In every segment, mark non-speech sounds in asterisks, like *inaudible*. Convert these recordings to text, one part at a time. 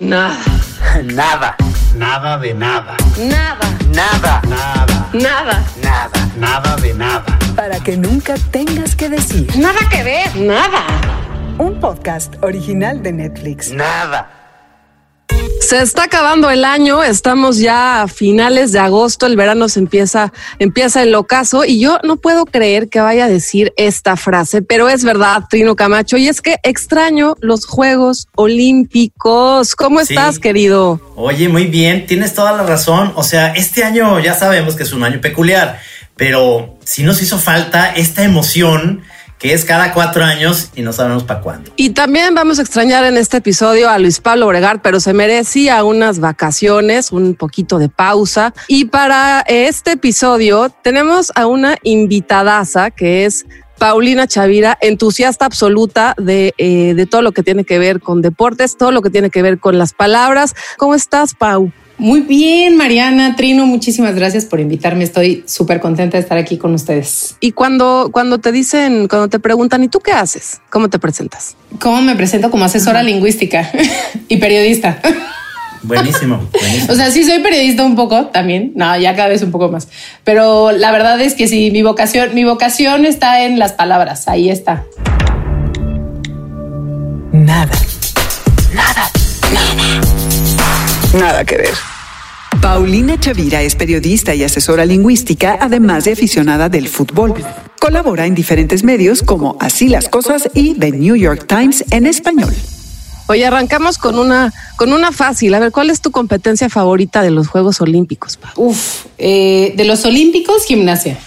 Nada. *laughs* Nada. Nada de nada. Nada. Nada. Nada. Nada. Nada. Nada de nada. Para que nunca tengas que decir. Nada que ver. Nada. Un podcast original de Netflix. Nada. Se está acabando el año, estamos ya a finales de agosto, el verano se empieza, empieza el ocaso y yo no puedo creer que vaya a decir esta frase, pero es verdad, Trino Camacho, y es que extraño los Juegos Olímpicos. ¿Cómo Sí. estás, querido? Oye, muy bien, tienes toda la razón. O sea, este año ya sabemos que es un año peculiar, pero sí nos hizo falta esta emoción que es cada cuatro años y no sabemos para cuándo. Y también vamos a extrañar en este episodio a Luis Pablo Obregar, pero se merecía unas vacaciones, un poquito de pausa. Y para este episodio tenemos a una invitadaza que es Paulina Chavira, entusiasta absoluta de, eh, de todo lo que tiene que ver con deportes, todo lo que tiene que ver con las palabras. ¿Cómo estás, Pau? Muy bien, Mariana, Trino, muchísimas gracias por invitarme. Estoy súper contenta de estar aquí con ustedes. Y cuando, cuando te dicen, cuando te preguntan, ¿y tú qué haces? ¿Cómo te presentas? ¿Cómo me presento como asesora lingüística *laughs* y periodista? Buenísimo, *laughs* buenísimo. O sea, sí soy periodista un poco también. No, ya cada vez un poco más. Pero la verdad es que sí, mi vocación, mi vocación está en las palabras. Ahí está. Nada. Nada que ver. Paulina Chavira es periodista y asesora lingüística, además de aficionada del fútbol. Colabora en diferentes medios como Así las Cosas y The New York Times en español. Oye, arrancamos con una, con una fácil. A ver, ¿cuál es tu competencia favorita de los Juegos Olímpicos? Uf, eh, de los Olímpicos, gimnasia.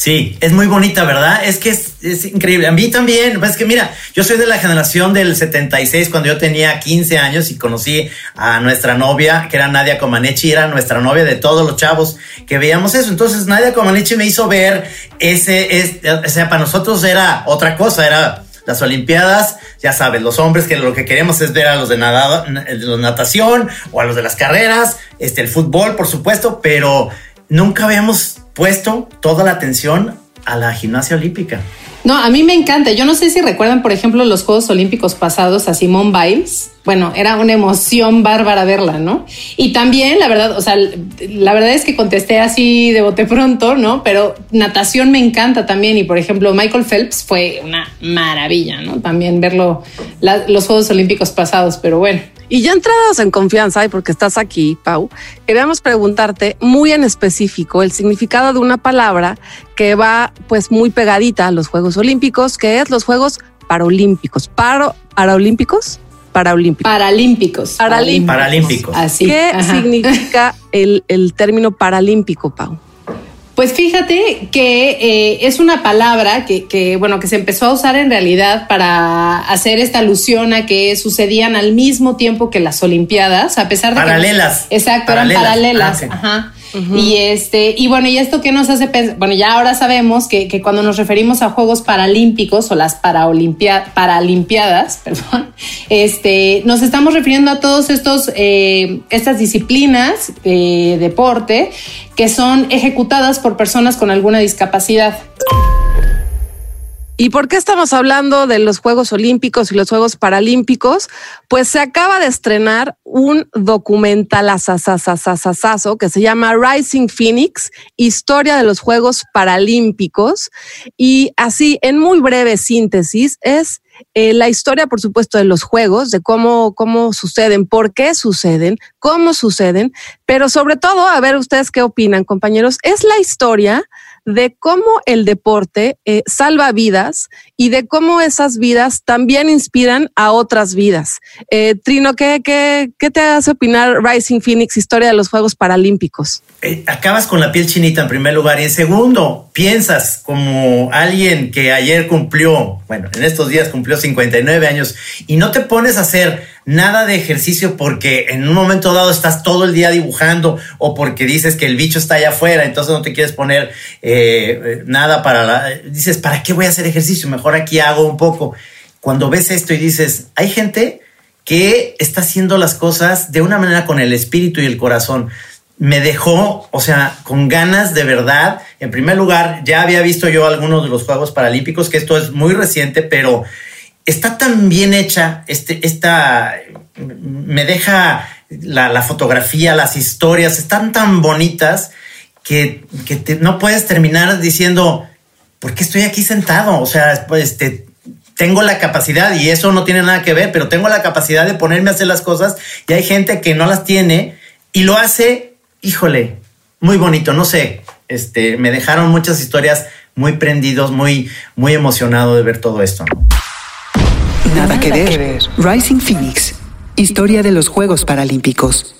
Sí, es muy bonita, ¿verdad? Es que es, increíble. A mí también. Es que mira, yo soy de la generación del 76 cuando yo tenía 15 años y conocí a nuestra novia, que era Nadia Comaneci, era nuestra novia de todos los chavos que veíamos eso. Entonces Nadia Comaneci me hizo ver ese, es, o sea, para nosotros era otra cosa, era las Olimpiadas, ya sabes, los hombres que lo que queremos es ver a los de natación o a los de las carreras, este, el fútbol, por supuesto, pero nunca habíamos puesto toda la atención a la gimnasia olímpica. No, a mí me encanta. Yo no sé si recuerdan, por ejemplo, los Juegos Olímpicos pasados a Simone Biles. Bueno, era una emoción bárbara verla, ¿no? Y también, la verdad, o sea, la verdad es que contesté así de bote pronto, ¿no? Pero natación me encanta también. Y por ejemplo, Michael Phelps fue una maravilla, ¿no? También verlo, los Juegos Olímpicos pasados, pero bueno. Y ya entrados en confianza, y porque estás aquí, Pau, queríamos preguntarte muy en específico el significado de una palabra que va pues muy pegadita a los Juegos Olímpicos, que es los Juegos Paralímpicos. Paro, ¿Paraolímpicos? Paraolímpicos. Paralímpicos. Paralímpicos. Paralímpicos. Así. ¿Qué ajá. significa el, el término paralímpico, Pau? Pues fíjate que eh, es una palabra que, que, bueno, que se empezó a usar en realidad para hacer esta alusión a que sucedían al mismo tiempo que las Olimpiadas, a pesar de Paralelas. que. Exacto, Paralelas. eran paralelas. Ah. Ajá. Y este, y bueno, y esto que nos hace pensar, bueno, ya ahora sabemos que, que cuando nos referimos a Juegos Paralímpicos o las Paraolimpia- Paralimpiadas, *laughs* perdón, este, nos estamos refiriendo a todos estos, eh, estas disciplinas de deporte que son ejecutadas por personas con alguna discapacidad. ¿Y por qué estamos hablando de los Juegos Olímpicos y los Juegos Paralímpicos? Pues se acaba de estrenar un documental que se llama Rising Phoenix, Historia de los Juegos Paralímpicos. Y así, en muy breve síntesis, es la historia, por supuesto, de los Juegos, de cómo, cómo suceden, por qué suceden, cómo suceden, pero sobre todo, a ver ustedes qué opinan, compañeros, es la historia de cómo el deporte eh, salva vidas y de cómo esas vidas también inspiran a otras vidas. Eh, Trino, ¿qué, qué, ¿qué te hace opinar Rising Phoenix, historia de los Juegos Paralímpicos? Eh, acabas con la piel chinita en primer lugar y en segundo, piensas como alguien que ayer cumplió, bueno, en estos días cumplió 59 años y no te pones a hacer nada de ejercicio porque en un momento dado estás todo el día dibujando o porque dices que el bicho está allá afuera, entonces no te quieres poner eh, eh, nada para la... Dices, ¿para qué voy a hacer ejercicio? Mejor aquí hago un poco. Cuando ves esto y dices, hay gente que está haciendo las cosas de una manera con el espíritu y el corazón me dejó, o sea, con ganas de verdad. En primer lugar, ya había visto yo algunos de los Juegos Paralímpicos, que esto es muy reciente, pero está tan bien hecha este, esta me deja la, fotografía, las historias, están tan bonitas que, no puedes terminar diciendo, ¿por qué estoy aquí sentado? O sea, pues tengo la capacidad, y eso no tiene nada que ver, pero tengo la capacidad de ponerme a hacer las cosas y hay gente que no las tiene y lo hace, híjole, muy bonito, no sé, este, me dejaron muchas historias muy prendidos, muy, muy emocionado de ver todo esto. Nada, que, ver. Rising Phoenix, historia de los Juegos Paralímpicos.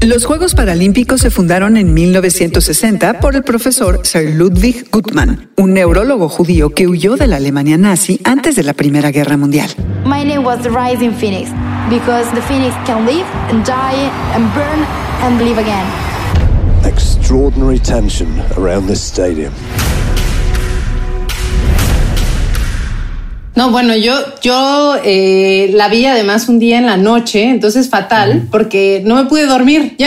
Los Juegos Paralímpicos se fundaron en 1960 por el profesor Sir Ludwig Gutmann, un neurólogo judío que huyó de la Alemania nazi antes de la Primera Guerra Mundial. My name was the Rising Phoenix because the phoenix can live and die and burn and live again. Extraordinary tension around this stadium. No, bueno, yo, yo eh, la vi además un día en la noche, entonces fatal, porque no me pude dormir. *laughs*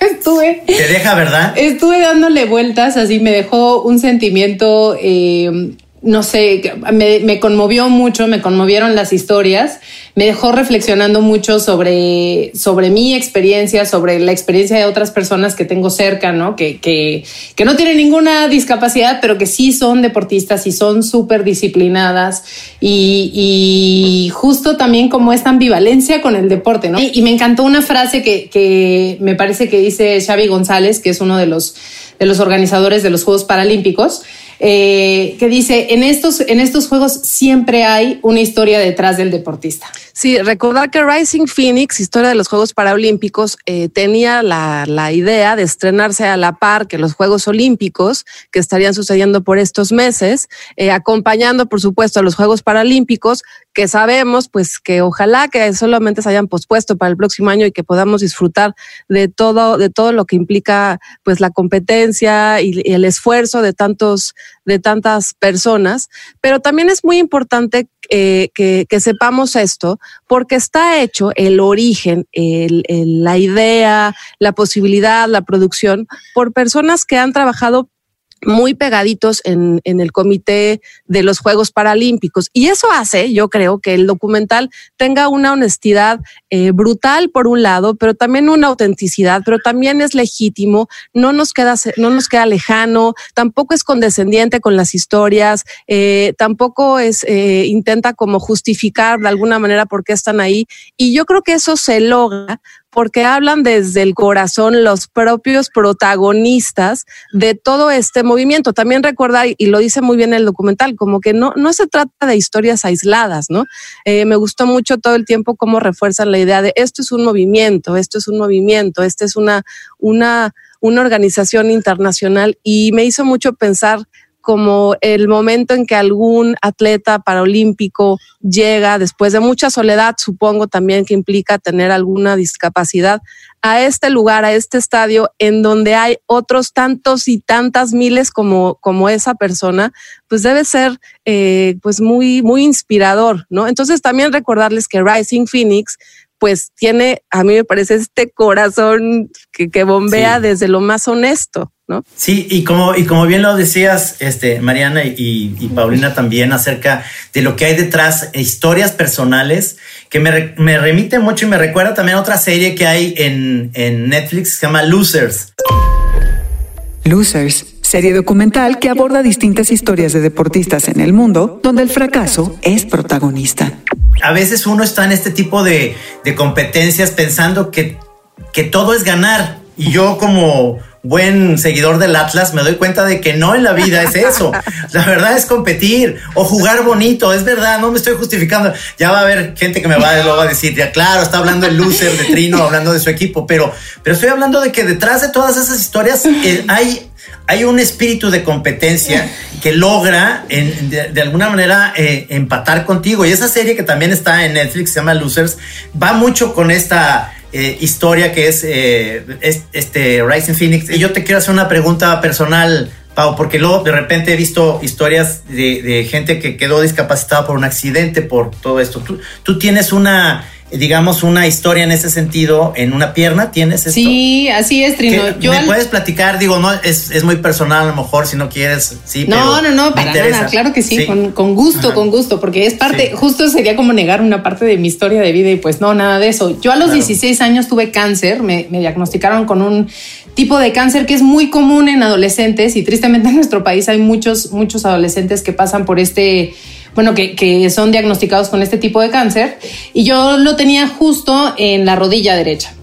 Ya estuve. Te deja, ¿verdad? Estuve dándole vueltas, así me dejó un sentimiento. Eh, no sé, me, me, conmovió mucho, me conmovieron las historias, me dejó reflexionando mucho sobre, sobre mi experiencia, sobre la experiencia de otras personas que tengo cerca, ¿no? Que, que, que no tienen ninguna discapacidad, pero que sí son deportistas y son súper disciplinadas y, y, justo también como esta ambivalencia con el deporte, ¿no? Y, y me encantó una frase que, que me parece que dice Xavi González, que es uno de los, de los organizadores de los Juegos Paralímpicos, eh, que dice, en estos, en estos juegos siempre hay una historia detrás del deportista. Sí, recordar que Rising Phoenix, historia de los Juegos Paralímpicos, eh, tenía la, la, idea de estrenarse a la par que los Juegos Olímpicos, que estarían sucediendo por estos meses, eh, acompañando, por supuesto, a los Juegos Paralímpicos, que sabemos, pues, que ojalá que solamente se hayan pospuesto para el próximo año y que podamos disfrutar de todo, de todo lo que implica, pues, la competencia y, el esfuerzo de tantos de tantas personas, pero también es muy importante eh, que, sepamos esto porque está hecho el origen, la idea, la posibilidad, la producción por personas que han trabajado muy pegaditos en, en, el comité de los Juegos Paralímpicos. Y eso hace, yo creo, que el documental tenga una honestidad eh, brutal por un lado, pero también una autenticidad, pero también es legítimo, no nos queda, no nos queda lejano, tampoco es condescendiente con las historias, eh, tampoco es, eh, intenta como justificar de alguna manera por qué están ahí. Y yo creo que eso se logra porque hablan desde el corazón los propios protagonistas de todo este movimiento. También recordar, y lo dice muy bien el documental, como que no, no se trata de historias aisladas, ¿no? Eh, me gustó mucho todo el tiempo cómo refuerzan la idea de esto es un movimiento, esto es un movimiento, esta es una, una, una organización internacional y me hizo mucho pensar como el momento en que algún atleta paralímpico llega después de mucha soledad, supongo también que implica tener alguna discapacidad, a este lugar, a este estadio, en donde hay otros tantos y tantas miles como, como esa persona, pues debe ser eh, pues muy, muy inspirador, ¿no? Entonces también recordarles que Rising Phoenix pues tiene, a mí me parece, este corazón que, bombea desde lo más honesto. ¿no? Sí, y como, y como bien lo decías, este, Mariana y, Paulina también acerca de lo que hay detrás, historias personales, que me, me, remite mucho y me recuerda también a otra serie que hay en, en Netflix que se llama Losers. Losers, serie documental que aborda distintas historias de deportistas en el mundo donde el fracaso es protagonista. A veces uno está en este tipo de, competencias pensando que, todo es ganar. Y yo como buen seguidor del Atlas, me doy cuenta de que no en la vida es eso. La verdad es competir o jugar bonito, es verdad, no me estoy justificando. Ya va a haber gente que me va luego a decir, ya claro, está hablando el loser de Trino, hablando de su equipo, pero, pero estoy hablando de que detrás de todas esas historias eh, hay hay un espíritu de competencia *laughs* que logra de, alguna manera eh, empatar contigo. Y esa serie que también está en Netflix, se llama Losers, va mucho con esta eh, historia que eh, es, este Rising Phoenix. Y yo te quiero hacer una pregunta personal, Pau, porque luego de repente he visto historias de, gente que quedó discapacitada por un accidente, por todo esto. Tú, tú tienes una digamos, una historia en ese sentido en una pierna. ¿Tienes esto? Sí, así es, Trino. Yo ¿Me puedes platicar? Digo, no, es, es, muy personal a lo mejor si no quieres. Sí, no, no, no, para nada. Claro que sí, Con, con, gusto, con gusto, porque es parte, justo sería como negar una parte de mi historia de vida y pues no, nada de eso. Yo a los 16 años tuve cáncer, me, me diagnosticaron con un tipo de cáncer que es muy común en adolescentes y tristemente en nuestro país hay muchos, muchos adolescentes que pasan por este bueno, que, que, son diagnosticados con este tipo de cáncer. Y yo lo tenía justo en la rodilla derecha.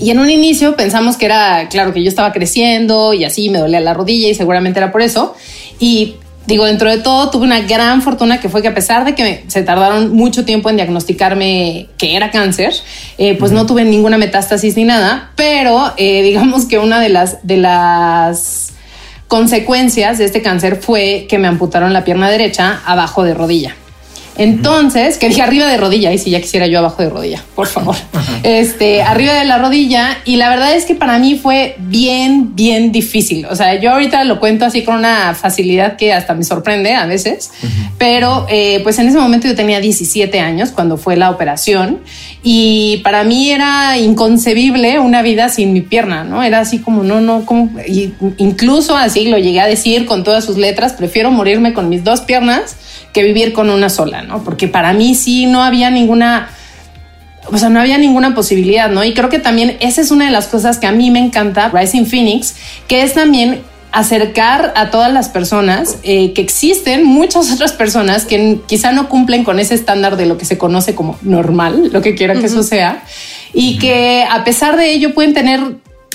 Y en un inicio pensamos que era, claro, que yo estaba creciendo y así me dolía la rodilla y seguramente era por eso. Y digo, dentro de todo tuve una gran fortuna que fue que a pesar de que se tardaron mucho tiempo en diagnosticarme que era cáncer, eh, pues no tuve ninguna metástasis ni nada, pero eh, *laughs* digamos que una de las, de las consecuencias de este cáncer fue que me amputaron la pierna derecha abajo de rodilla. Entonces, que dije arriba de rodilla, y si ya quisiera yo abajo de rodilla, por favor. Este, arriba de la rodilla, y la verdad es que para mí fue bien, bien difícil. O sea, yo ahorita lo cuento así con una facilidad que hasta me sorprende a veces, pero eh, pues en ese momento yo tenía 17 años cuando fue la operación, y para mí era inconcebible una vida sin mi pierna, ¿no? Era así como, no, no, como, incluso así lo llegué a decir con todas sus letras, prefiero morirme con mis dos piernas que vivir con una sola, ¿no? Porque para mí sí no había ninguna, o sea, no había ninguna posibilidad, ¿no? Y creo que también esa es una de las cosas que a mí me encanta, Rising Phoenix, que es también acercar a todas las personas eh, que existen muchas otras personas que quizá no cumplen con ese estándar de lo que se conoce como normal, lo que quiera que eso sea, y que a pesar de ello pueden tener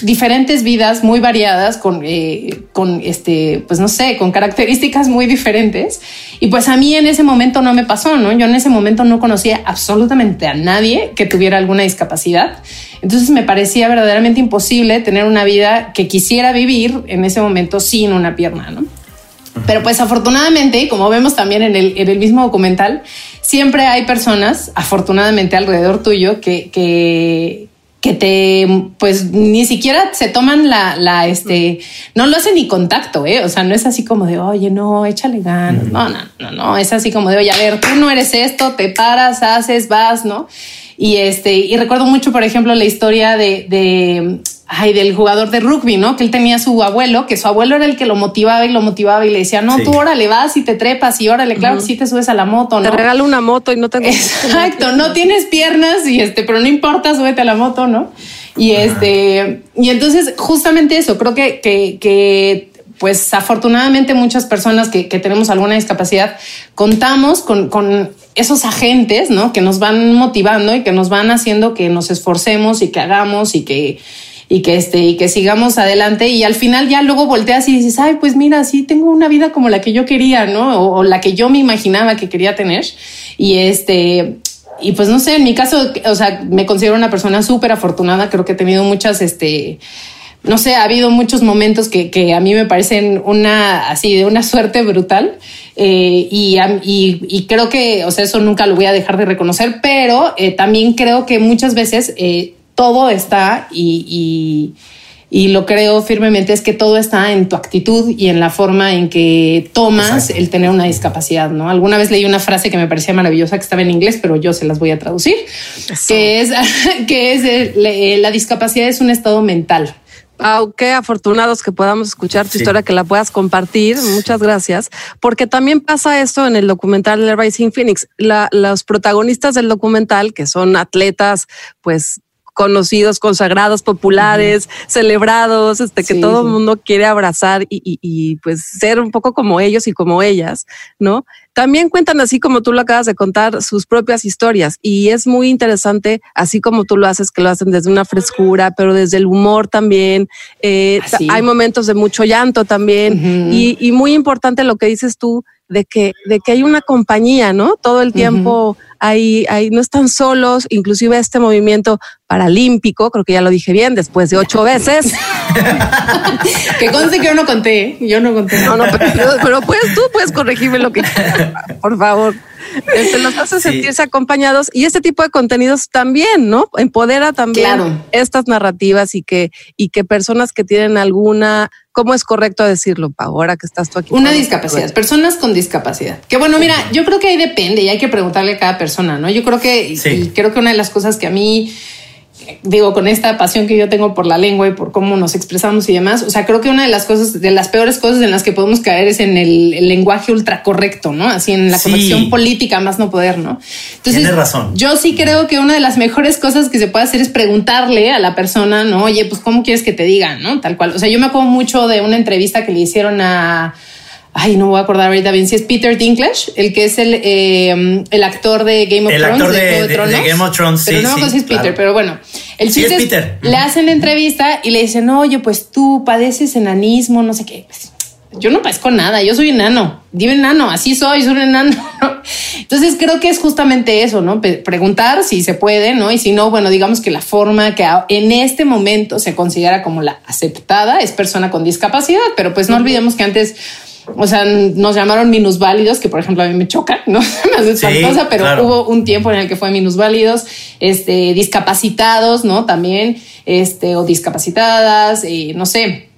diferentes vidas muy variadas con, eh, con este, pues no sé, con características muy diferentes. Y pues a mí en ese momento no me pasó, ¿no? Yo en ese momento no conocía absolutamente a nadie que tuviera alguna discapacidad. Entonces me parecía verdaderamente imposible tener una vida que quisiera vivir en ese momento sin una pierna, ¿no? Pero pues afortunadamente, como vemos también en el, en el mismo documental, siempre hay personas, afortunadamente alrededor tuyo, que, que, que te, pues ni siquiera se toman la, la, este, no lo hacen ni contacto, ¿eh? O sea, no es así como de, oye, no, échale ganas. No, no, no, no, es así como de, oye, a ver, tú no eres esto, te paras, haces, vas, ¿no? Y este, y recuerdo mucho, por ejemplo, la historia de, de ay, del jugador de rugby, ¿no? Que él tenía su abuelo, que su abuelo era el que lo motivaba y lo motivaba y le decía, no, tú órale vas y te trepas y órale, claro, si te subes a la moto, ¿no? Te regalo una moto y no tengo. *laughs* Exacto, no tienes piernas y este, pero no importa, súbete a la moto, ¿no? Y este, y entonces justamente eso, creo que, que, que pues afortunadamente muchas personas que, que, tenemos alguna discapacidad contamos con, con esos agentes, ¿no? Que nos van motivando y que nos van haciendo que nos esforcemos y que hagamos y que y que este y que sigamos adelante y al final ya luego volteas y dices, ay, pues mira, sí tengo una vida como la que yo quería, ¿no? O, la que yo me imaginaba que quería tener. Y este, y pues no sé, en mi caso, o sea, me considero una persona súper afortunada, creo que he tenido muchas, este, no sé, ha habido muchos momentos que, que a mí me parecen una, así, de una suerte brutal. Eh, y, y, creo que, o sea, eso nunca lo voy a dejar de reconocer, pero eh, también creo que muchas veces eh, todo está y, y, lo creo firmemente es que todo está en tu actitud y en la forma en que tomas el tener una discapacidad, ¿no? Alguna vez leí una frase que me parecía maravillosa que estaba en inglés, pero yo se las voy a traducir, que es *laughs* que es eh, la discapacidad es un estado mental. Wow, qué afortunados que podamos escuchar tu historia, que la puedas compartir. Muchas gracias. Porque también pasa esto en el documental de Rising Phoenix. los protagonistas del documental, que son atletas, pues conocidos, consagrados, populares, celebrados, este, que todo el mundo quiere abrazar y, y, y, pues ser un poco como ellos y como ellas, ¿no? También cuentan, así como tú lo acabas de contar, sus propias historias y es muy interesante, así como tú lo haces, que lo hacen desde una frescura, pero desde el humor también. Eh, ah, hay momentos de mucho llanto también y, y muy importante lo que dices tú de que, de que hay una compañía, ¿no? Todo el tiempo hay, hay, no están solos, inclusive este movimiento paralímpico, creo que ya lo dije bien, después de ocho veces. *laughs* que conste que yo no conté, yo no conté. No, no, pero, pero, pues tú puedes corregirme lo que por favor. Este, los hace sentirse acompañados y este tipo de contenidos también, ¿no? Empodera también estas narrativas y que, y que personas que tienen alguna ¿Cómo es correcto decirlo, Ahora que estás tú aquí. Una discapacidad, personas con discapacidad. Que bueno, mira, yo creo que ahí depende y hay que preguntarle a cada persona, ¿no? Yo creo que, y creo que una de las cosas que a mí digo, con esta pasión que yo tengo por la lengua y por cómo nos expresamos y demás, o sea, creo que una de las cosas, de las peores cosas en las que podemos caer es en el, lenguaje ultra correcto, ¿no? Así en la corrección política, más no poder, ¿no? Entonces, Tienes razón. Yo sí creo que una de las mejores cosas que se puede hacer es preguntarle a la persona, ¿no? Oye, pues, ¿cómo quieres que te digan, ¿no? Tal cual. O sea, yo me acuerdo mucho de una entrevista que le hicieron a ay, no voy a acordar ahorita bien si es Peter Dinklage, el que es el, eh, el actor de Game of el Thrones. Actor de, Game of Thrones, pero no sé si es Peter, pero bueno. El chiste es, Peter. le hacen entrevista y le dicen, oye, pues tú padeces enanismo, no sé qué. Pues, yo no padezco nada, yo soy enano, dime enano, así soy, soy un enano. *laughs* Entonces creo que es justamente eso, ¿no? preguntar si se puede, ¿no? Y si no, bueno, digamos que la forma que en este momento se considera como la aceptada es persona con discapacidad, pero pues no olvidemos que antes o sea, nos llamaron minusválidos, que por ejemplo a mí me choca, ¿no? *laughs* me hace espantosa, pero hubo un tiempo en el que fue minusválidos, este, discapacitados, ¿no? También, este, o discapacitadas, no sé.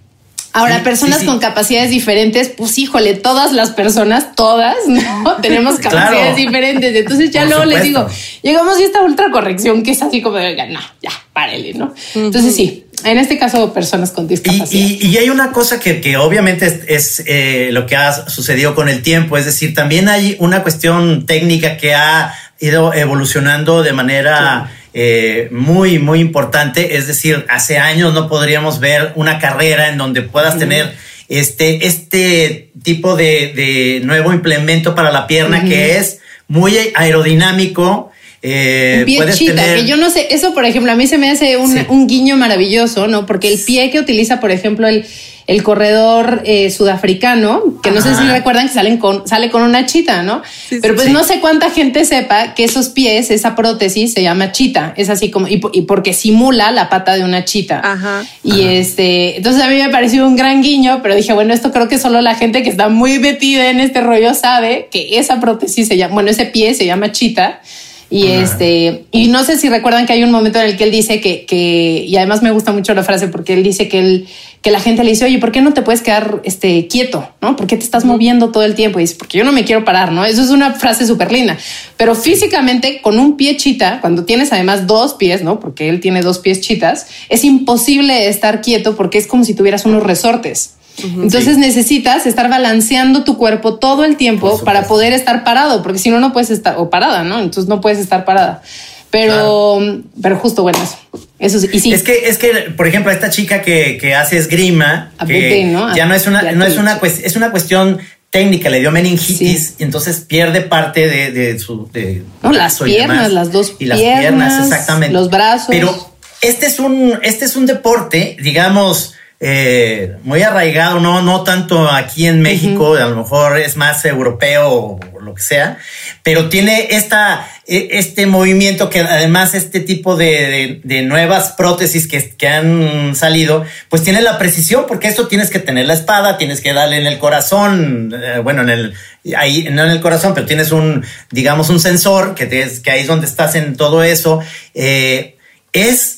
Ahora, personas con capacidades diferentes, pues híjole, todas las personas, todas, ¿no? *laughs* *laughs* Tenemos capacidades diferentes. Entonces ya luego les digo, llegamos a esta ultra corrección que es así como, de, no, ya, párele, ¿no? Entonces sí, en este caso, personas con discapacidad. Y, hay una cosa que, obviamente es, eh, lo que ha sucedido con el tiempo, es decir, también hay una cuestión técnica que ha ido evolucionando de manera eh, muy, muy importante. Es decir, hace años no podríamos ver una carrera en donde puedas tener este, este tipo de, nuevo implemento para la pierna que es muy aerodinámico eh, pie chita, que yo no sé, eso por ejemplo, a mí se me hace un, guiño maravilloso, ¿no? Porque el pie que utiliza, por ejemplo, el, el corredor eh, sudafricano, que no sé si recuerdan que salen con, sale con una chita, ¿no? Pero pues no sé cuánta gente sepa que esos pies, esa prótesis se llama chita, es así como, y, porque simula la pata de una chita. Ajá. Y este, entonces a mí me pareció un gran guiño, pero dije, bueno, esto creo que solo la gente que está muy metida en este rollo sabe que esa prótesis se llama, bueno, ese pie se llama chita. Y este, y no sé si recuerdan que hay un momento en el que él dice que, que, y además me gusta mucho la frase porque él dice que él, que la gente le dice, oye, ¿por qué no te puedes quedar este, quieto? ¿No? ¿Por qué te estás moviendo todo el tiempo? Y dice, porque yo no me quiero parar, ¿no? Eso es una frase súper linda. Pero físicamente, con un pie chita, cuando tienes además dos pies, ¿no? Porque él tiene dos pies chitas, es imposible estar quieto porque es como si tuvieras unos resortes. Entonces necesitas estar balanceando tu cuerpo todo el tiempo para poder estar parado, porque si no, no puedes estar, o parada, ¿no? Entonces no puedes estar parada. Pero, pero justo bueno, eso. eso y sí. Es que, es que, por ejemplo, esta chica que, que hace esgrima, que ya no es una, no es una, es una cuestión técnica, le dio meningitis y entonces pierde parte de, de su de no, las piernas, las dos y las piernas, exactamente. Los brazos. Pero este es un, este es un deporte, digamos, eh, muy arraigado, no, no tanto aquí en México, a lo mejor es más europeo o, lo que sea, pero tiene esta, e, este movimiento que además este tipo de, nuevas prótesis que, que, han salido, pues tiene la precisión, porque esto tienes que tener la espada, tienes que darle en el corazón, eh, bueno, en el, ahí, no en el corazón, pero tienes un, digamos, un sensor que, te, que ahí es donde estás en todo eso. Eh, es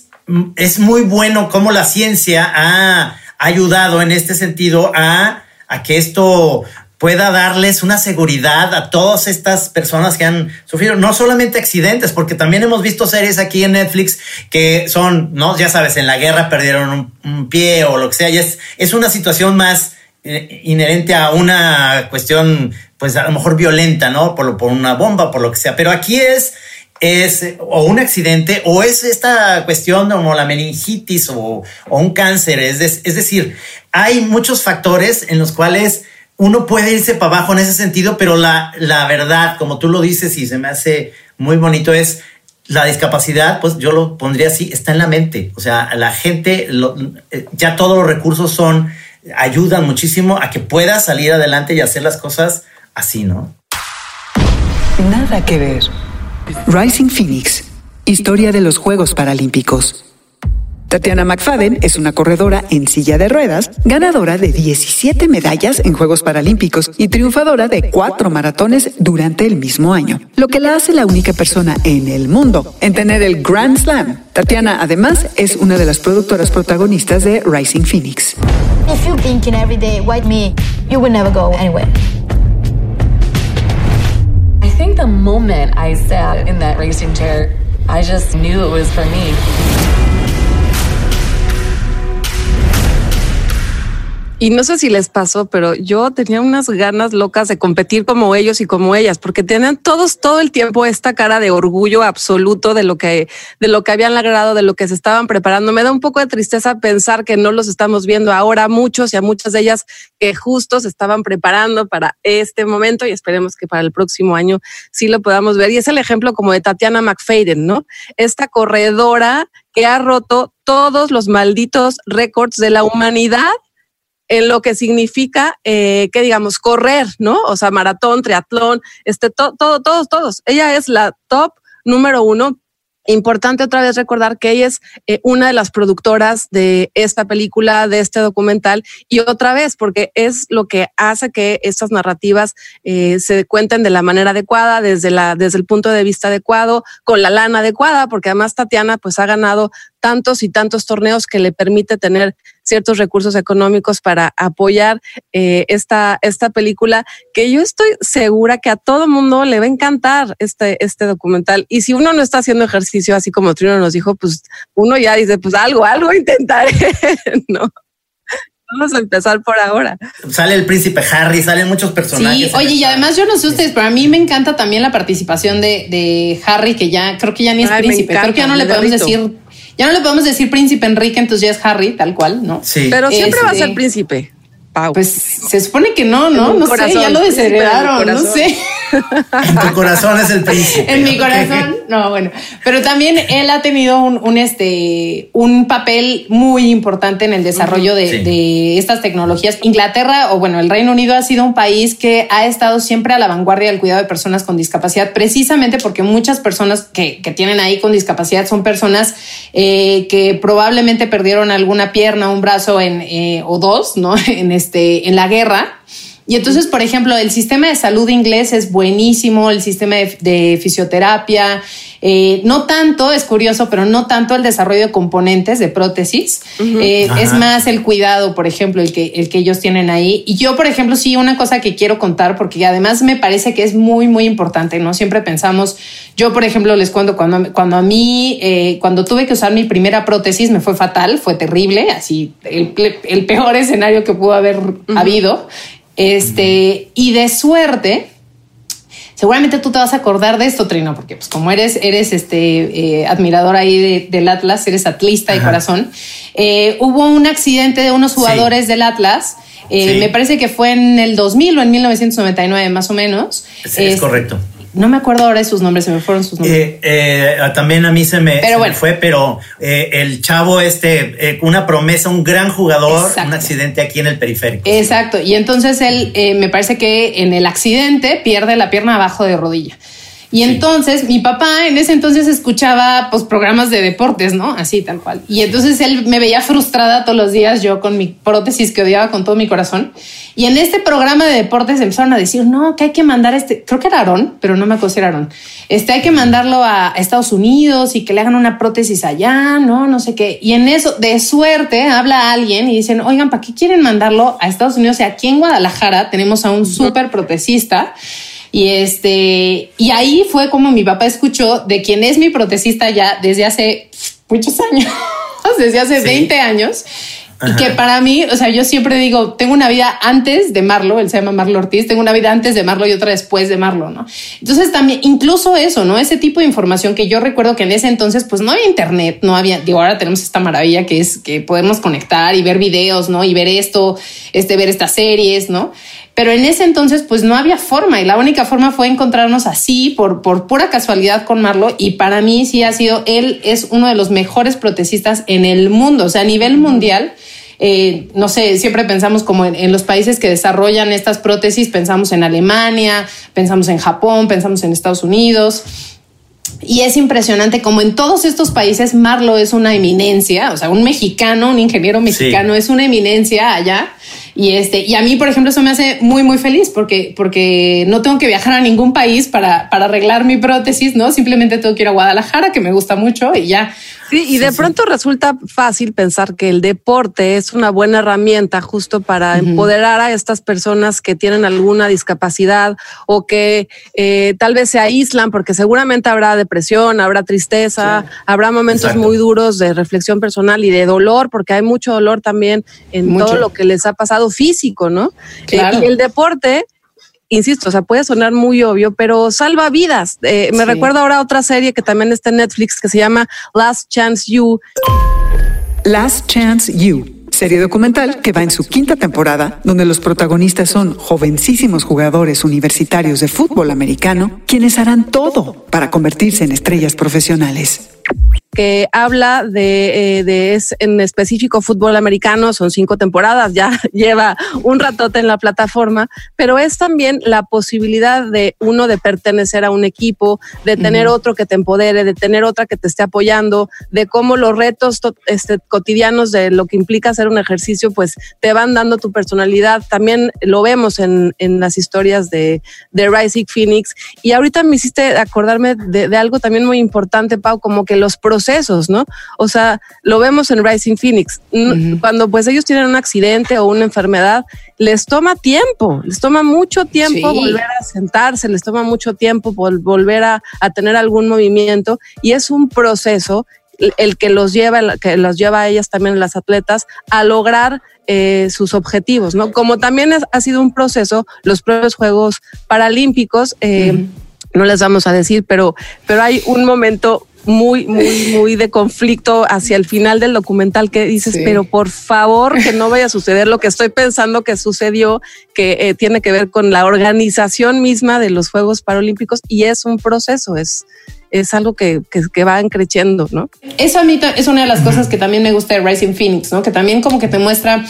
es muy bueno cómo la ciencia ha ayudado en este sentido a, que esto pueda darles una seguridad a todas estas personas que han sufrido, no solamente accidentes, porque también hemos visto series aquí en Netflix que son, no, ya sabes, en la guerra perdieron un, pie o lo que sea, y es, es una situación más eh, inherente a una cuestión, pues a lo mejor violenta, ¿no? Por, por una bomba, por lo que sea, pero aquí es es o un accidente o es esta cuestión como la meningitis o, un cáncer. Es, es decir, hay muchos factores en los cuales uno puede irse para abajo en ese sentido, pero la, la verdad, como tú lo dices y se me hace muy bonito, es la discapacidad, pues yo lo pondría así, está en la mente. O sea, la gente, eh, ya todos los recursos son, ayudan muchísimo a que pueda salir adelante y hacer las cosas así, ¿no? Nada que ver. Rising Phoenix, historia de los Juegos Paralímpicos. Tatiana McFadden es una corredora en silla de ruedas, ganadora de 17 medallas en Juegos Paralímpicos y triunfadora de cuatro maratones durante el mismo año, lo que la hace la única persona en el mundo en tener el Grand Slam. Tatiana además es una de las productoras protagonistas de Rising Phoenix. If you thinking every day, white me, you will never go anywhere. I think the moment I sat in that racing chair, I just knew it was for me. Y no sé si les pasó, pero yo tenía unas ganas locas de competir como ellos y como ellas, porque tenían todos todo el tiempo esta cara de orgullo absoluto de lo que de lo que habían logrado, de lo que se estaban preparando. Me da un poco de tristeza pensar que no los estamos viendo ahora muchos y a muchas de ellas que justo se estaban preparando para este momento y esperemos que para el próximo año sí lo podamos ver. Y es el ejemplo como de Tatiana McFadden, ¿no? Esta corredora que ha roto todos los malditos récords de la humanidad en lo que significa eh, que digamos correr, ¿no? O sea, maratón, triatlón, este, todo, todo, todos, todos. Ella es la top número uno Importante otra vez recordar que ella es eh, una de las productoras de esta película, de este documental, y otra vez, porque es lo que hace que estas narrativas eh, se cuenten de la manera adecuada, desde, la, desde el punto de vista adecuado, con la lana adecuada, porque además Tatiana pues ha ganado tantos y tantos torneos que le permite tener ciertos recursos económicos para apoyar eh, esta, esta película, que yo estoy segura que a todo mundo le va a encantar este, este documental. Y si uno no está haciendo ejercicio, así como Trino nos dijo, pues uno ya dice, pues algo, algo *laughs* intentaré, ¿no? Vamos a empezar por ahora. Sale el príncipe Harry, salen muchos personajes. Sí, oye, y además yo no sé ustedes, pero a mí me encanta también la participación de, de Harry, que ya creo que ya ni es Ay, príncipe. creo que ya no le podemos de decir, ya no le podemos decir príncipe Enrique, entonces ya es Harry, tal cual, ¿no? Sí. Pero siempre va a Este, ser príncipe. Pau. Pues se supone que no, ¿no? No corazón, sé, ya lo desheredaron, no sé. en tu corazón es el príncipe. En mi corazón, no, bueno. Pero también él ha tenido un, un, este, un papel muy importante en el desarrollo de, Sí. de estas tecnologías. Inglaterra, o bueno, el Reino Unido ha sido un país que ha estado siempre a la vanguardia del cuidado de personas con discapacidad, precisamente porque muchas personas que, que tienen ahí con discapacidad son personas eh, que probablemente perdieron alguna pierna, un brazo en, eh, o dos, ¿no? *laughs* En, este, en la guerra. Y entonces, por ejemplo, el sistema de salud inglés es buenísimo, el sistema de, de fisioterapia, eh, no tanto, es curioso, pero no tanto el desarrollo de componentes de prótesis, eh, es más el cuidado, por ejemplo, el que, el que ellos tienen ahí. Y yo, por ejemplo, sí, una cosa que quiero contar, porque además me parece que es muy, muy importante, ¿no? Siempre pensamos, yo, por ejemplo, les cuento, cuando, cuando a mí, eh, cuando tuve que usar mi primera prótesis, me fue fatal, fue terrible, así, el, el peor escenario que pudo haber habido. Este, y de suerte, seguramente tú te vas a acordar de esto, Trino, porque pues como eres, eres este eh, admirador ahí de- del Atlas, eres atlista de corazón, eh, hubo un accidente de unos jugadores del Atlas. eh, Sí. Me parece que fue en el 2000 o en 1999 más o menos. Es, es Es- correcto. No me acuerdo ahora de sus nombres, se me fueron sus nombres. Eh, eh, también a mí se me, Pero se me bueno. fue, pero eh, el chavo este, eh, una promesa, un gran jugador, Exacto. un accidente aquí en el periférico. Exacto. Y entonces él, eh, me parece que en el accidente pierde la pierna abajo de rodilla. Y entonces mi papá en ese entonces escuchaba pues programas de deportes, ¿no? Así tal cual. Y entonces él me veía frustrada todos los días yo con mi prótesis que odiaba con todo mi corazón. Y en este programa de deportes empezaron a decir, no, que hay que mandar este, creo que era Aarón, pero no me acuerdo si era Aarón. Este hay que mandarlo a Estados Unidos y que le hagan una prótesis allá, no, no sé qué. Y en eso, de suerte, habla alguien y dicen, oigan, ¿para qué quieren mandarlo a Estados Unidos? Y aquí en Guadalajara tenemos a un súper protecista. Y este, y ahí fue como mi papá escuchó de quien es mi protecista ya desde hace muchos años, *laughs* desde hace Sí. 20 años. Y que para mí, o sea, yo siempre digo, tengo una vida antes de Marlo, él se llama Marlo Ortiz, tengo una vida antes de Marlo y otra después de Marlo, ¿no? Entonces también, incluso eso, ¿no? Ese tipo de información que yo recuerdo que en ese entonces, pues no había internet, no había, digo, ahora tenemos esta maravilla que es que podemos conectar y ver videos, ¿no? Y ver esto, este, ver estas series, ¿no? Pero en ese entonces, pues no había forma y la única forma fue encontrarnos así por, por pura casualidad con Marlo. Y para mí sí ha sido, él es uno de los mejores protecistas en el mundo, o sea, a nivel mundial. eh, no sé, siempre pensamos como en, en los países que desarrollan estas prótesis, pensamos en Alemania, pensamos en Japón, pensamos en Estados Unidos. y es impresionante como en todos estos países Marlo es una eminencia, o sea, un mexicano, un ingeniero mexicano es una eminencia allá. Y este, y a mí, por ejemplo, eso me hace muy, muy feliz porque, porque no tengo que viajar a ningún país para, para arreglar mi prótesis, ¿no? Simplemente tengo que ir a Guadalajara, que me gusta mucho y ya. Sí, y de pronto resulta fácil pensar que el deporte es una buena herramienta justo para empoderar a estas personas que tienen alguna discapacidad o que eh, tal vez se aíslan porque seguramente habrá depresión, habrá tristeza, habrá momentos muy duros de reflexión personal y de dolor, porque hay mucho dolor también en todo lo que les ha pasado físico, ¿no? Claro. y el deporte insisto, o sea, puede sonar muy obvio, pero salva vidas. Eh, me Sí. recuerda ahora otra serie que también está en Netflix que se llama Last Chance You. Last Chance You, serie documental que va en su quinta temporada, donde los protagonistas son jovencísimos jugadores universitarios de fútbol americano, quienes harán todo para convertirse en estrellas profesionales. Que habla de, eh, de es en específico fútbol americano, son cinco temporadas, ya *laughs* lleva un ratote en la plataforma, pero es también la posibilidad de uno de pertenecer a un equipo, de tener otro que te empodere, de tener otra que te esté apoyando, de cómo los retos to- este, cotidianos de lo que implica hacer un ejercicio, pues te van dando tu personalidad. También lo vemos en, en las historias de, de Rising Phoenix. Y ahorita me hiciste acordarme de, de algo también muy importante, Pau, como que los procesos, ¿no? O sea, lo vemos en Rising Phoenix. Cuando pues ellos tienen un accidente o una enfermedad, les toma tiempo, les toma mucho tiempo Sí. volver a sentarse, les toma mucho tiempo vol- volver a, a tener algún movimiento y es un proceso el- que los lleva, el que los lleva a ellas también las atletas a lograr eh, sus objetivos, ¿no? Como también es- ha sido un proceso los propios Juegos Paralímpicos, eh, no les vamos a decir, pero, pero hay un momento muy, muy, muy de conflicto hacia el final del documental que dices, Sí. pero por favor que no vaya a suceder lo que estoy pensando que sucedió, que eh, tiene que ver con la organización misma de los Juegos Paralímpicos y es un proceso, es, es algo que, que, que va creciendo, ¿no? Eso a mí es una de las cosas que también me gusta de Rising Phoenix, ¿no? Que también como que te muestra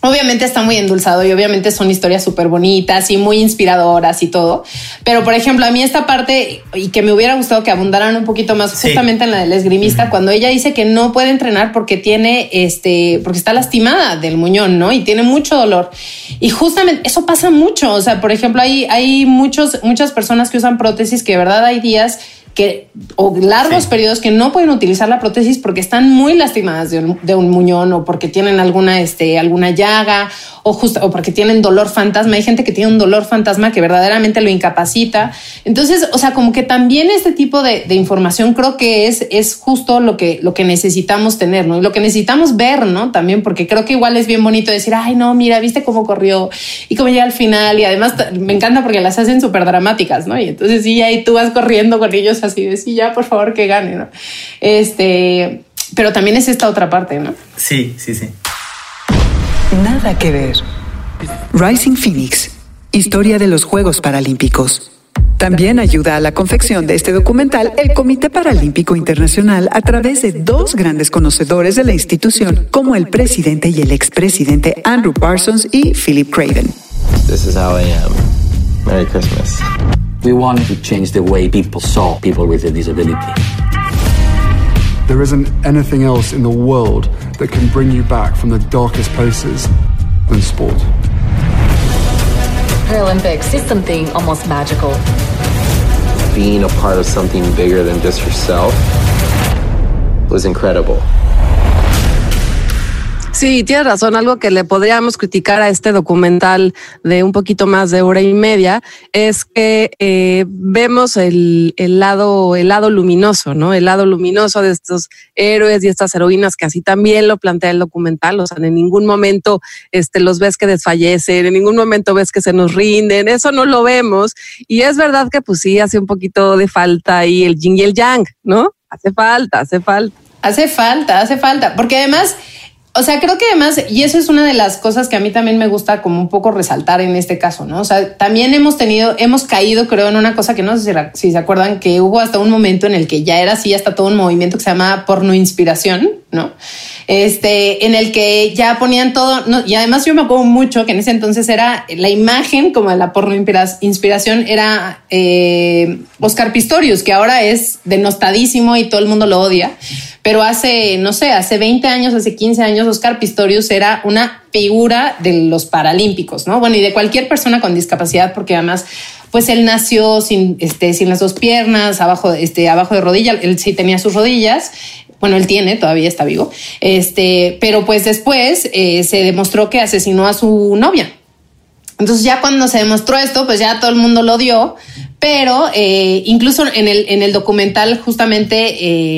Obviamente está muy endulzado y obviamente son historias súper bonitas y muy inspiradoras y todo. Pero, por ejemplo, a mí esta parte y que me hubiera gustado que abundaran un poquito más Sí. justamente en la del esgrimista, cuando ella dice que no puede entrenar porque tiene este, porque está lastimada del muñón, ¿no? Y tiene mucho dolor. Y justamente eso pasa mucho. O sea, por ejemplo, hay, hay muchos, muchas personas que usan prótesis que de verdad hay días que o largos Sí. periodos que no pueden utilizar la prótesis porque están muy lastimadas de un, de un muñón o porque tienen alguna, este, alguna llaga o justo o porque tienen dolor fantasma. Hay gente que tiene un dolor fantasma que verdaderamente lo incapacita. Entonces, o sea, como que también este tipo de, de información creo que es, es justo lo que, lo que necesitamos tener, ¿no? Y lo que necesitamos ver, ¿no? También porque creo que igual es bien bonito decir, ay, no, mira, viste cómo corrió y cómo llega al final. Y además me encanta porque las hacen súper dramáticas, ¿no? Y entonces sí, ahí tú vas corriendo con ellos así de sí, ya, por favor, que gane, ¿no? Este, pero también es esta otra parte, ¿no? Sí, sí, sí. Nada que ver. Rising Phoenix, historia de los Juegos Paralímpicos. También ayuda a la confección de este documental el Comité Paralímpico Internacional a través de dos grandes conocedores de la institución, como el presidente y el expresidente Andrew Parsons y Philip Craven. This is how I am. Merry Christmas. We wanted to change the way people saw people with a disability. There isn't anything else in the world that can bring you back from the darkest places than sport. Paralympics is something almost magical. Being a part of something bigger than just yourself was incredible. Sí, tienes razón. Algo que le podríamos criticar a este documental de un poquito más de hora y media es que eh, vemos el, el lado, el lado luminoso, ¿no? El lado luminoso de estos héroes y estas heroínas que así también lo plantea el documental. O sea, en ningún momento este, los ves que desfallecen, en ningún momento ves que se nos rinden. Eso no lo vemos. Y es verdad que pues sí hace un poquito de falta ahí el yin y el yang, ¿no? Hace falta, hace falta. Hace falta, hace falta, porque además, o sea, creo que además, y eso es una de las cosas que a mí también me gusta como un poco resaltar en este caso, ¿no? O sea, también hemos tenido, hemos caído, creo, en una cosa que no sé si, se acuerdan, que hubo hasta un momento en el que ya era así, hasta todo un movimiento que se llama porno inspiración, ¿no? este, en el que ya ponían todo, y además yo me acuerdo mucho que en ese entonces era la imagen como de la porno inspiración era eh, Oscar Pistorius, que ahora es denostadísimo y todo el mundo lo odia, pero hace, no sé, hace 20 años, hace 15 años, Oscar Pistorius era una figura de los Paralímpicos, ¿no? Bueno, y de cualquier persona con discapacidad, porque además pues él nació sin, este, sin las dos piernas, abajo, este, abajo de rodilla, él sí tenía sus rodillas, bueno, él tiene, todavía está vivo, este, pero pues después eh, se demostró que asesinó a su novia. Entonces ya cuando se demostró esto, pues ya todo el mundo lo dio, pero eh, incluso en el, en el documental justamente,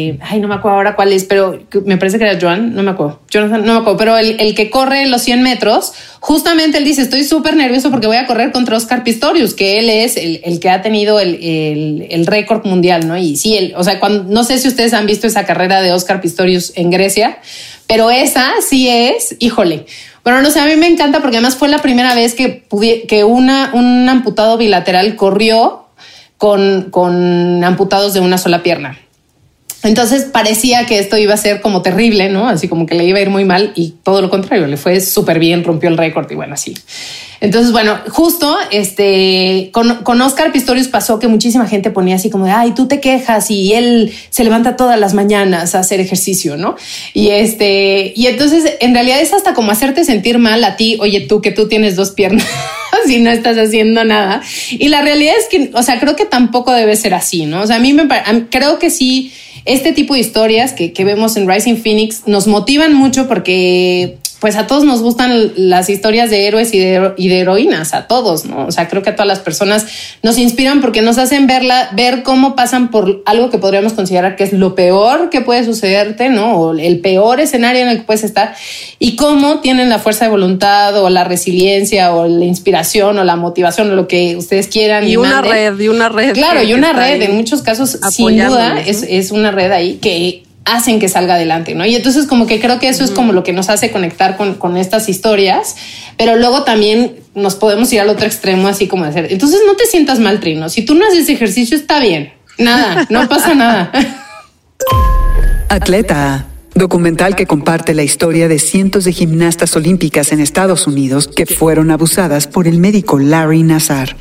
eh, ay, no me acuerdo ahora cuál es, pero me parece que era Joan, no me acuerdo, Jonathan, no me acuerdo, pero el, el que corre los 100 metros, justamente él dice, estoy súper nervioso porque voy a correr contra Oscar Pistorius, que él es el, el que ha tenido el, el, el récord mundial, ¿no? Y sí, él, o sea, cuando, no sé si ustedes han visto esa carrera de Oscar Pistorius en Grecia, pero esa sí es, híjole, bueno, no sé, a mí me encanta porque además fue la primera vez que, que una, un amputado bilateral corrió con, con amputados de una sola pierna. Entonces parecía que esto iba a ser como terrible, ¿no? Así como que le iba a ir muy mal y todo lo contrario, le fue súper bien, rompió el récord y bueno, así. Entonces, bueno, justo este con, con, Oscar Pistorius pasó que muchísima gente ponía así como de ay, tú te quejas y él se levanta todas las mañanas a hacer ejercicio, ¿no? Y este, y entonces en realidad es hasta como hacerte sentir mal a ti, oye, tú que tú tienes dos piernas. *laughs* si no estás haciendo nada. Y la realidad es que, o sea, creo que tampoco debe ser así, ¿no? O sea, a mí me creo que sí, este tipo de historias que, que vemos en Rising Phoenix nos motivan mucho porque pues a todos nos gustan las historias de héroes y de, y de, heroínas, a todos, ¿no? O sea, creo que a todas las personas nos inspiran porque nos hacen verla, ver cómo pasan por algo que podríamos considerar que es lo peor que puede sucederte, ¿no? O el peor escenario en el que puedes estar y cómo tienen la fuerza de voluntad o la resiliencia o la inspiración o la motivación o lo que ustedes quieran. Y, una red, y una red. Claro, y una red, en muchos casos, sin duda, es, es una red ahí que hacen que salga adelante, ¿no? Y entonces como que creo que eso es como lo que nos hace conectar con, con, estas historias, pero luego también nos podemos ir al otro extremo, así como hacer. Entonces no te sientas mal, Trino. Si tú no haces ejercicio, está bien. Nada, no pasa nada. *laughs* Atleta. Documental que comparte la historia de cientos de gimnastas olímpicas en Estados Unidos que fueron abusadas por el médico Larry Nazar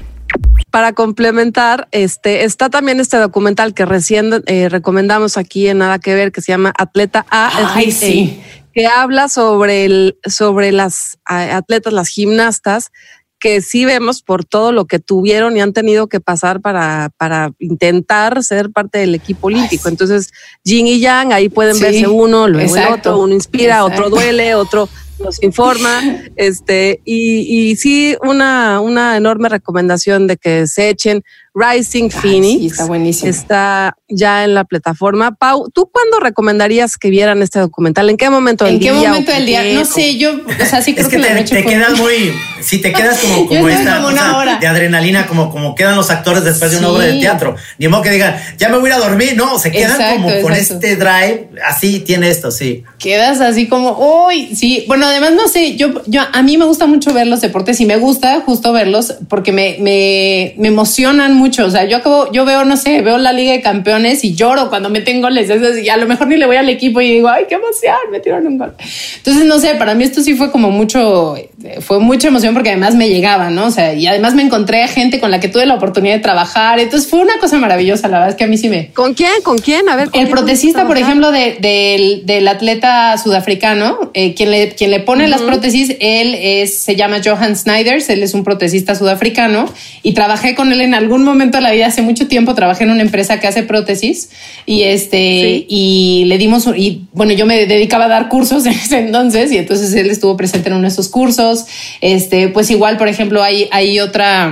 para complementar, este está también este documental que recién eh, recomendamos aquí en Nada que Ver, que se llama Atleta A, Ay, sí. que habla sobre el, sobre las atletas, las gimnastas, que sí vemos por todo lo que tuvieron y han tenido que pasar para, para intentar ser parte del equipo olímpico. Entonces, Jin y Yang, ahí pueden verse uno, luego el otro, uno inspira, otro duele, otro nos informa, este, y, y sí, una, una enorme recomendación de que se echen Rising Phoenix. está buenísimo. Está ya en la plataforma. Pau, ¿tú cuándo recomendarías que vieran este documental? ¿En qué momento del día? ¿En qué momento del día? No sé, yo, o sea, sí creo es que, te, te quedas muy, si te quedas como, *laughs* como esta cosa de adrenalina, como, como quedan los actores después de una obra de teatro. Ni modo que digan, ya me voy a ir a dormir. No, se quedan exacto, como con este drive. Así tiene esto, sí. Quedas así como, uy, sí. Bueno, además, no sé, yo, yo, a mí me gusta mucho ver los deportes y me gusta justo verlos porque me, me, me emocionan mucho o sea, yo acabo, yo veo, no sé, veo la Liga de Campeones y lloro cuando me tengo goles. Y a lo mejor ni le voy al equipo y digo, ay, qué emoción, me tiraron un gol. Entonces, no sé, para mí esto sí fue como mucho, fue mucha emoción porque además me llegaba, ¿no? O sea, y además me encontré a gente con la que tuve la oportunidad de trabajar. Entonces fue una cosa maravillosa, la verdad es que a mí sí me. ¿Con quién? ¿Con quién? A ver. el protecista, por ejemplo, de, de, del atleta sudafricano, eh, quien, le, quien le pone uh -huh. las prótesis, él es, se llama Johan Snyders, él es un protecista sudafricano y trabajé con él en algún momento momento de la vida, hace mucho tiempo, trabajé en una empresa que hace prótesis y este, ¿Sí? y le dimos, y bueno, yo me dedicaba a dar cursos *laughs* en ese entonces y entonces él estuvo presente en uno de esos cursos. Este, pues igual, por ejemplo, hay, hay otra,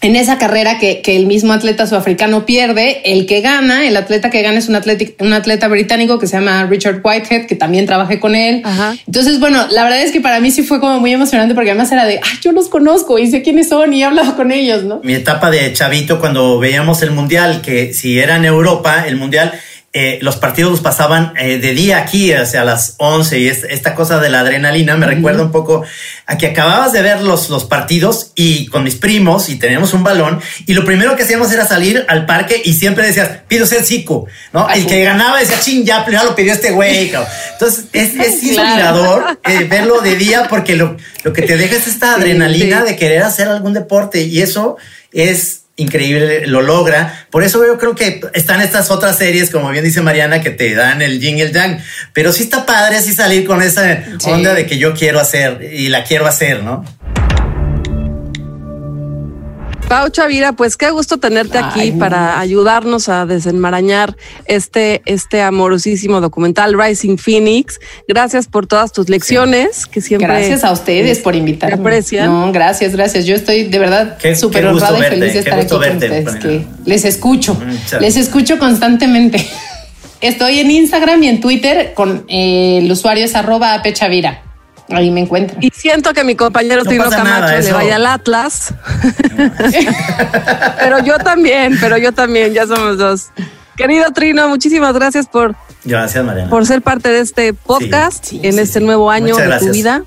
en esa carrera que, que, el mismo atleta sudafricano pierde, el que gana, el atleta que gana es un atleta, un atleta británico que se llama Richard Whitehead, que también trabajé con él. Ajá. Entonces, bueno, la verdad es que para mí sí fue como muy emocionante porque además era de, ah, yo los conozco y sé quiénes son y he hablado con ellos, ¿no? Mi etapa de chavito cuando veíamos el mundial, que si era en Europa, el mundial, eh, los partidos los pasaban eh, de día aquí, o sea, a las 11 y es, esta cosa de la adrenalina me recuerda un poco a que acababas de ver los, los partidos y con mis primos y teníamos un balón y lo primero que hacíamos era salir al parque y siempre decías, pido ser chico, ¿no? El que ganaba decía, ching, ya, ya lo pidió este güey. *laughs* Entonces es, es inspirador eh, verlo de día porque lo, lo que te deja es esta adrenalina de querer hacer algún deporte y eso es increíble, lo logra. Por eso yo creo que están estas otras series, como bien dice Mariana, que te dan el yin y el yang. Pero sí está padre así salir con esa onda de que yo quiero hacer y la quiero hacer, ¿no? Pau Chavira, pues qué gusto tenerte aquí para ayudarnos a desenmarañar este, este amorosísimo documental Rising Phoenix. Gracias por todas tus lecciones, que siempre. Gracias a ustedes por invitarme. aprecian. No, gracias, gracias. Yo estoy de verdad súper honrada y feliz de estar aquí con ustedes. Que les escucho, les escucho constantemente. *laughs* Estoy en Instagram y en Twitter con eh, el usuario es arroba pechavira. Ahí me encuentro. Y siento que mi compañero no Trino Camacho nada, le vaya al Atlas. *laughs* pero yo también, pero yo también, ya somos dos. Querido Trino, muchísimas gracias por, gracias, Mariana. por ser parte de este podcast sí, sí, en sí, este nuevo año de tu vida.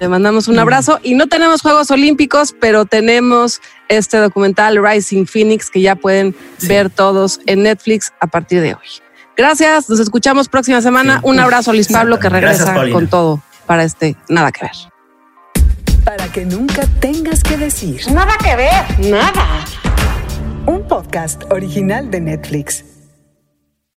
Le mandamos un abrazo y no tenemos Juegos Olímpicos, pero tenemos este documental Rising Phoenix que ya pueden ver todos en Netflix a partir de hoy. Gracias, nos escuchamos próxima semana. Un abrazo Luis Pablo que regresa gracias, con todo para este Nada que ver. Para que nunca tengas que decir. Nada que ver, nada. Un podcast original de Netflix.